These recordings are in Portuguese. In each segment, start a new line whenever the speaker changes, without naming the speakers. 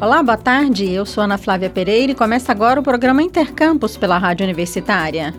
Olá, boa tarde. Eu sou Ana Flávia Pereira e começa agora o programa Intercampus pela Rádio Universitária.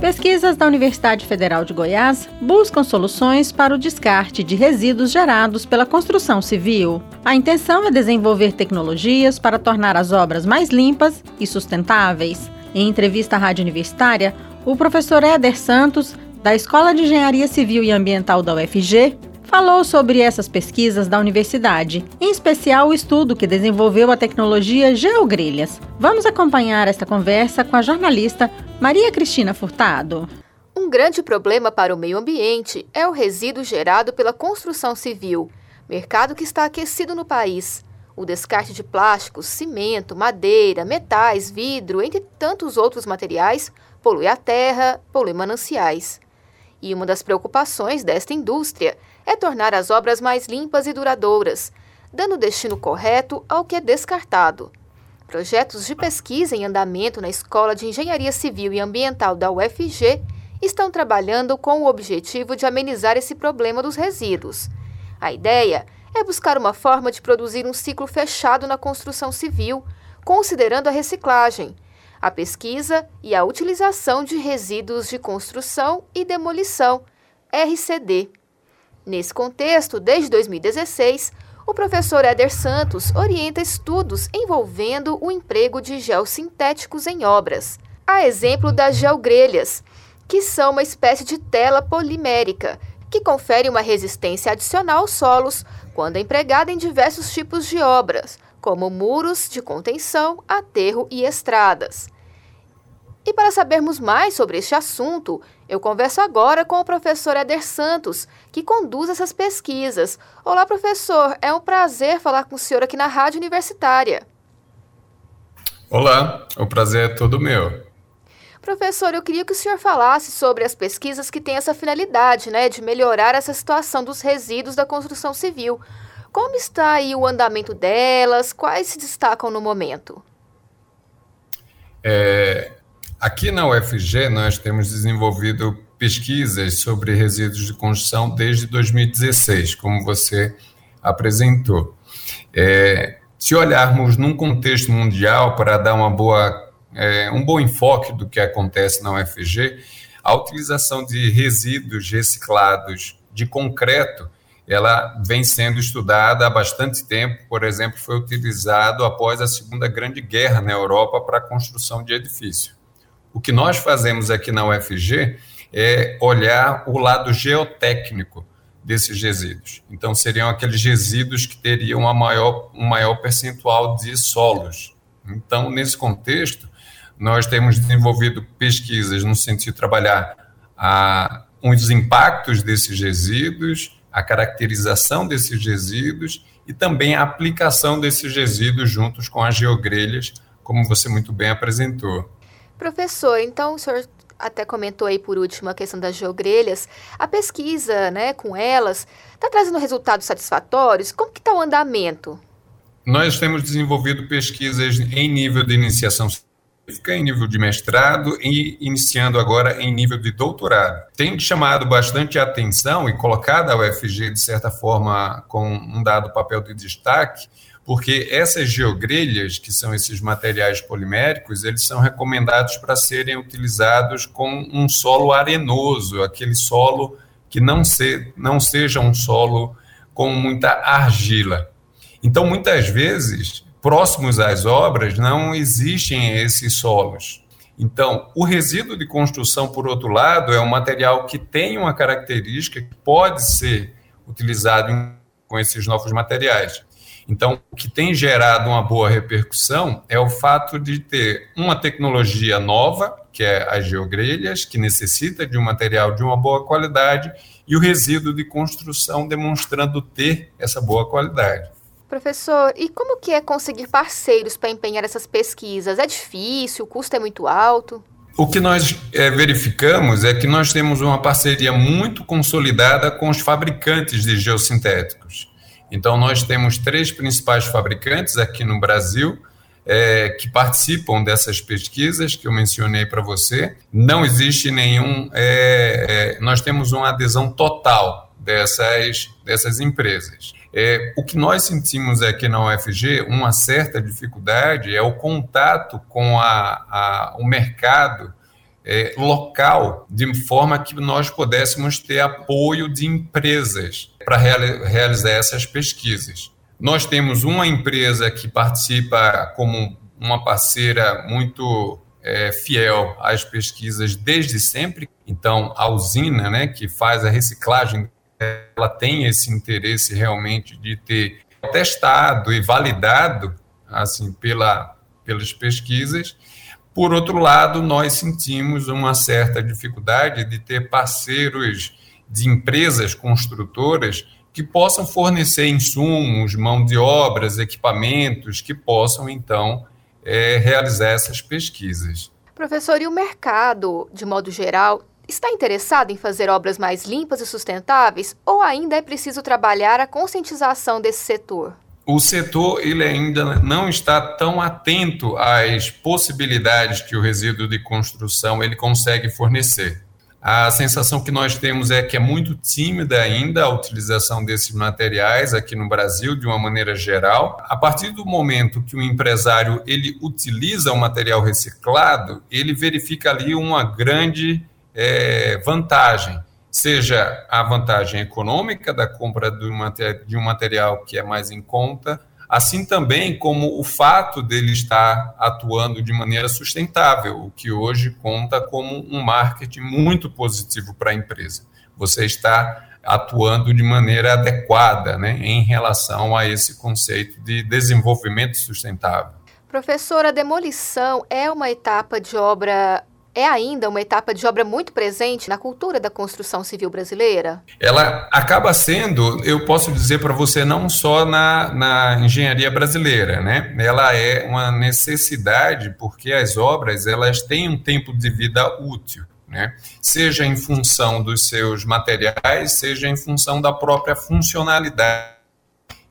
Pesquisas da Universidade Federal de Goiás buscam soluções para o descarte de resíduos gerados pela construção civil. A intenção é desenvolver tecnologias para tornar as obras mais limpas e sustentáveis. Em entrevista à Rádio Universitária, o professor Éder Santos, da Escola de Engenharia Civil e Ambiental da UFG, falou sobre essas pesquisas da universidade, em especial o estudo que desenvolveu a tecnologia Geogrelhas. Vamos acompanhar esta conversa com a jornalista Maria Cristina Furtado.
Um grande problema para o meio ambiente é o resíduo gerado pela construção civil, mercado que está aquecido no país. O descarte de plásticos, cimento, madeira, metais, vidro, entre tantos outros materiais, polui a terra, polui mananciais. E uma das preocupações desta indústria é tornar as obras mais limpas e duradouras, dando destino correto ao que é descartado. Projetos de pesquisa em andamento na Escola de Engenharia Civil e Ambiental da UFG estão trabalhando com o objetivo de amenizar esse problema dos resíduos. A ideia é buscar uma forma de produzir um ciclo fechado na construção civil, considerando a reciclagem, a pesquisa e a utilização de resíduos de construção e demolição, RCD. Nesse contexto, desde 2016, o professor Éder Santos orienta estudos envolvendo o emprego de geossintéticos em obras. A exemplo das geogrelhas, que são uma espécie de tela polimérica que confere uma resistência adicional aos solos quando empregada em diversos tipos de obras, como muros de contenção, aterro e estradas. E para sabermos mais sobre este assunto, eu converso agora com o professor Eder Santos, que conduz essas pesquisas. Olá, professor, é um prazer falar com o senhor aqui na Rádio Universitária.
Olá, o prazer é todo meu.
Professor, eu queria que o senhor falasse sobre as pesquisas que têm essa finalidade, né, de melhorar essa situação dos resíduos da construção civil. Como está aí o andamento delas? Quais se destacam no momento?
É, Aqui na UFG, nós temos desenvolvido pesquisas sobre resíduos de construção desde 2016, como você apresentou. É, se olharmos num contexto mundial para dar uma boa, é, um bom enfoque do que acontece na UFG, a utilização de resíduos reciclados de concreto ela vem sendo estudada há bastante tempo. Por exemplo, foi utilizado após a Segunda Grande Guerra na Europa para a construção de edifícios. O que nós fazemos aqui na UFG é olhar o lado geotécnico desses resíduos. Então, seriam aqueles resíduos que teriam uma maior, um maior percentual de solos. Então, nesse contexto, nós temos desenvolvido pesquisas no sentido de trabalhar a, os impactos desses resíduos, a caracterização desses resíduos e também a aplicação desses resíduos juntos com as geogrelhas, como você muito bem apresentou.
Professor, então o senhor até comentou aí por último a questão das geogrelhas. A pesquisa, né, com elas, está trazendo resultados satisfatórios? Como que está o andamento?
Nós temos desenvolvido pesquisas em nível de iniciação científica, em nível de mestrado e iniciando agora em nível de doutorado. Tem chamado bastante atenção e colocado a UFG, de certa forma, com um dado papel de destaque, porque essas geogrelhas, que são esses materiais poliméricos, eles são recomendados para serem utilizados com um solo arenoso, aquele solo que não, se, não seja um solo com muita argila. Então, muitas vezes, próximos às obras, não existem esses solos. Então, o resíduo de construção, por outro lado, é um material que tem uma característica que pode ser utilizado com esses novos materiais. Então, o que tem gerado uma boa repercussão é o fato de ter uma tecnologia nova, que é as geogrelhas, que necessita de um material de uma boa qualidade, e o resíduo de construção demonstrando ter essa boa qualidade.
Professor, e como que é conseguir parceiros para empenhar essas pesquisas? É difícil? O custo é muito alto?
O que nós é, verificamos é que nós temos uma parceria muito consolidada com os fabricantes de geossintéticos. Então, nós temos três principais fabricantes aqui no Brasil é, que participam dessas pesquisas que eu mencionei para você. Não existe nenhum. É, nós temos uma adesão total dessas, dessas empresas. É, o que nós sentimos aqui na UFG, uma certa dificuldade, é o contato com a, a o mercado é, local, de forma que nós pudéssemos ter apoio de empresas para reali realizar essas pesquisas. Nós temos uma empresa que participa como uma parceira muito é, fiel às pesquisas desde sempre. Então, a usina, né, que faz a reciclagem ela tem esse interesse realmente de ter testado e validado assim pela, pelas pesquisas. Por outro lado, nós sentimos uma certa dificuldade de ter parceiros de empresas construtoras que possam fornecer insumos, mão de obras, equipamentos que possam então é, realizar essas pesquisas.
Professor, e o mercado, de modo geral, Está interessado em fazer obras mais limpas e sustentáveis ou ainda é preciso trabalhar a conscientização desse setor?
O setor ele ainda não está tão atento às possibilidades que o resíduo de construção ele consegue fornecer. A sensação que nós temos é que é muito tímida ainda a utilização desses materiais aqui no Brasil, de uma maneira geral. A partir do momento que o empresário ele utiliza o material reciclado, ele verifica ali uma grande é, vantagem, seja a vantagem econômica da compra de um material que é mais em conta, assim também como o fato dele estar atuando de maneira sustentável, o que hoje conta como um marketing muito positivo para a empresa. Você está atuando de maneira adequada né, em relação a esse conceito de desenvolvimento sustentável.
Professora, a demolição é uma etapa de obra é ainda uma etapa de obra muito presente na cultura da construção civil brasileira?
Ela acaba sendo, eu posso dizer para você, não só na, na engenharia brasileira, né? Ela é uma necessidade porque as obras elas têm um tempo de vida útil. Né? Seja em função dos seus materiais, seja em função da própria funcionalidade.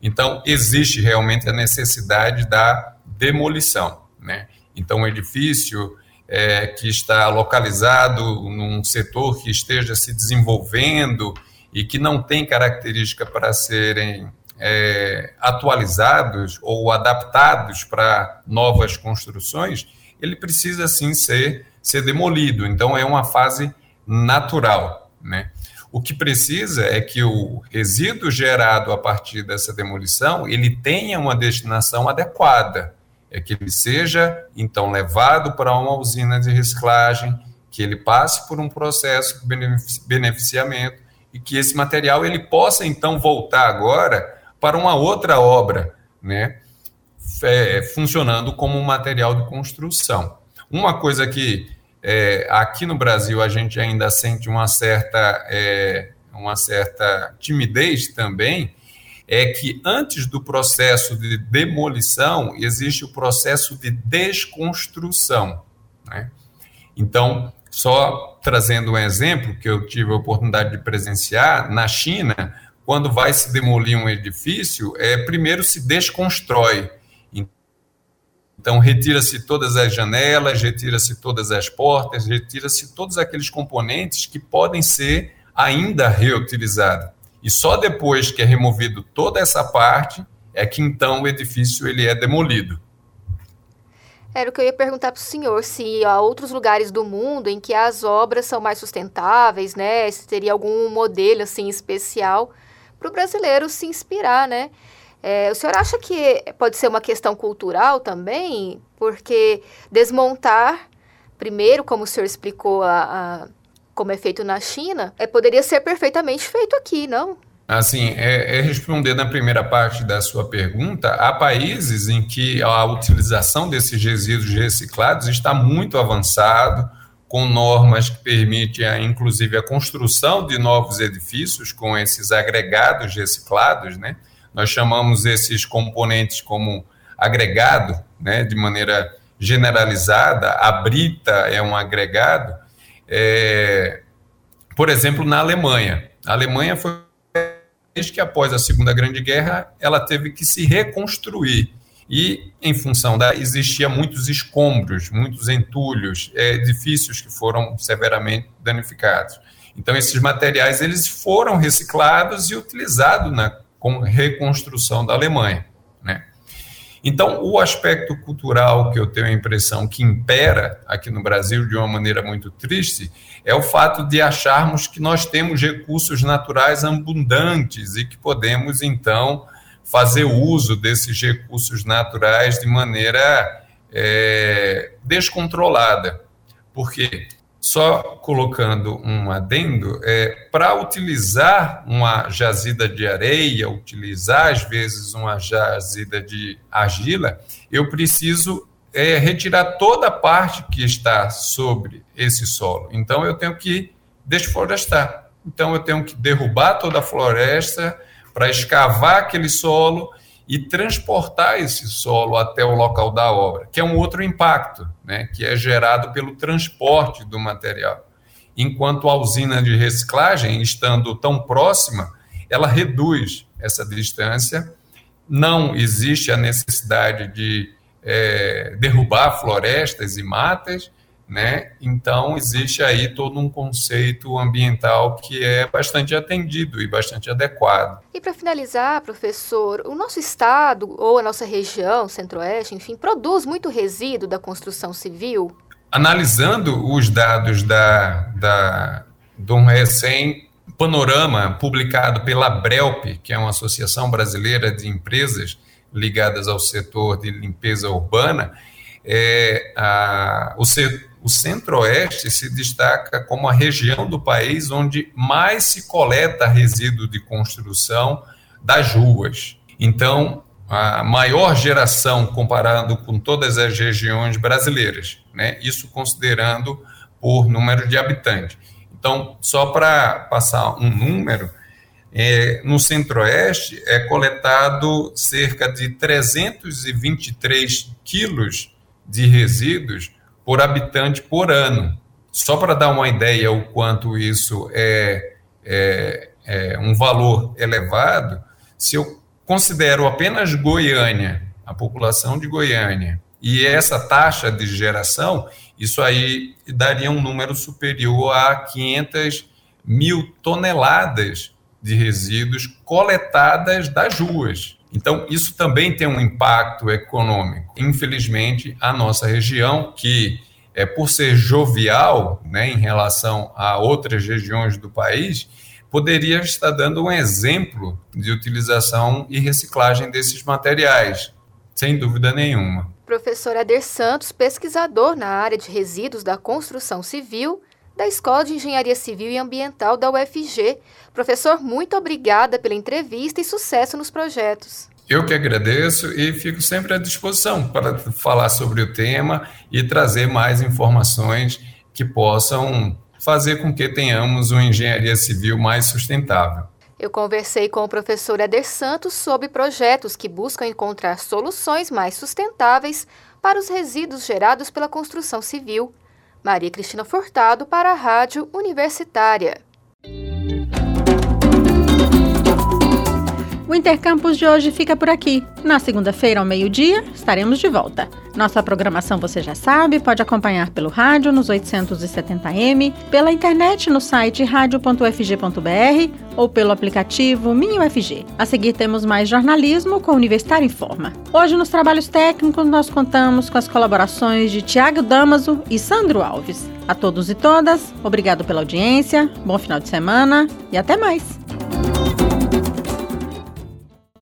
Então, existe realmente a necessidade da demolição. Né? Então, o edifício é, que está localizado num setor que esteja se desenvolvendo e que não tem característica para serem é, atualizados ou adaptados para novas construções, ele precisa sim ser, ser demolido. Então é uma fase natural. Né? O que precisa é que o resíduo gerado a partir dessa demolição ele tenha uma destinação adequada é que ele seja então levado para uma usina de reciclagem, que ele passe por um processo de beneficiamento e que esse material ele possa então voltar agora para uma outra obra, né, é, funcionando como um material de construção. Uma coisa que é, aqui no Brasil a gente ainda sente uma certa é, uma certa timidez também é que antes do processo de demolição existe o processo de desconstrução. Né? Então, só trazendo um exemplo que eu tive a oportunidade de presenciar, na China, quando vai se demolir um edifício, é, primeiro se desconstrói. Então, retira-se todas as janelas, retira-se todas as portas, retira-se todos aqueles componentes que podem ser ainda reutilizados. E só depois que é removido toda essa parte é que então o edifício ele é demolido.
Era o que eu ia perguntar para o senhor, se há outros lugares do mundo em que as obras são mais sustentáveis, né? Se teria algum modelo assim especial para o brasileiro se inspirar, né? É, o senhor acha que pode ser uma questão cultural também? Porque desmontar, primeiro, como o senhor explicou, a, a como é feito na China, é, poderia ser perfeitamente feito aqui, não?
Assim, é, é, responder na primeira parte da sua pergunta, há países em que a utilização desses resíduos reciclados está muito avançado, com normas que permitem, inclusive, a construção de novos edifícios com esses agregados reciclados, né? Nós chamamos esses componentes como agregado, né? De maneira generalizada, a brita é um agregado, é, por exemplo, na Alemanha. A Alemanha foi desde que após a Segunda Grande Guerra ela teve que se reconstruir e em função da existia muitos escombros, muitos entulhos, é, edifícios que foram severamente danificados. Então, esses materiais eles foram reciclados e utilizados na reconstrução da Alemanha. Então, o aspecto cultural que eu tenho a impressão que impera aqui no Brasil de uma maneira muito triste é o fato de acharmos que nós temos recursos naturais abundantes e que podemos, então, fazer uso desses recursos naturais de maneira é, descontrolada. Por quê? Só colocando um adendo, é, para utilizar uma jazida de areia, utilizar às vezes uma jazida de argila, eu preciso é, retirar toda a parte que está sobre esse solo. Então eu tenho que desflorestar. Então eu tenho que derrubar toda a floresta para escavar aquele solo e transportar esse solo até o local da obra, que é um outro impacto, né, que é gerado pelo transporte do material. Enquanto a usina de reciclagem, estando tão próxima, ela reduz essa distância, não existe a necessidade de é, derrubar florestas e matas, né? Então, existe aí todo um conceito ambiental que é bastante atendido e bastante adequado.
E para finalizar, professor, o nosso estado ou a nossa região, centro-oeste, enfim, produz muito resíduo da construção civil?
Analisando os dados da, da, de um recém panorama publicado pela Brelp, que é uma associação brasileira de empresas ligadas ao setor de limpeza urbana, é, a, o setor o Centro-Oeste se destaca como a região do país onde mais se coleta resíduo de construção das ruas. Então, a maior geração comparado com todas as regiões brasileiras, né? Isso considerando por número de habitantes. Então, só para passar um número, é, no Centro-Oeste é coletado cerca de 323 quilos de resíduos por habitante por ano. Só para dar uma ideia o quanto isso é, é, é um valor elevado, se eu considero apenas Goiânia, a população de Goiânia, e essa taxa de geração, isso aí daria um número superior a 500 mil toneladas de resíduos coletadas das ruas. Então, isso também tem um impacto econômico. Infelizmente, a nossa região, que é por ser jovial né, em relação a outras regiões do país, poderia estar dando um exemplo de utilização e reciclagem desses materiais, sem dúvida nenhuma.
Professor Ader Santos, pesquisador na área de resíduos da construção civil, da Escola de Engenharia Civil e Ambiental da UFG. Professor, muito obrigada pela entrevista e sucesso nos projetos.
Eu que agradeço e fico sempre à disposição para falar sobre o tema e trazer mais informações que possam fazer com que tenhamos uma engenharia civil mais sustentável.
Eu conversei com o professor Eder Santos sobre projetos que buscam encontrar soluções mais sustentáveis para os resíduos gerados pela construção civil. Maria Cristina Furtado para a Rádio Universitária.
O Intercampus de hoje fica por aqui. Na segunda-feira, ao meio-dia, estaremos de volta. Nossa programação você já sabe, pode acompanhar pelo rádio nos 870m, pela internet no site radio.ufg.br ou pelo aplicativo Minho UFG. A seguir temos mais jornalismo com o Universitário em Forma. Hoje, nos trabalhos técnicos, nós contamos com as colaborações de Tiago Damaso e Sandro Alves. A todos e todas, obrigado pela audiência, bom final de semana e até mais!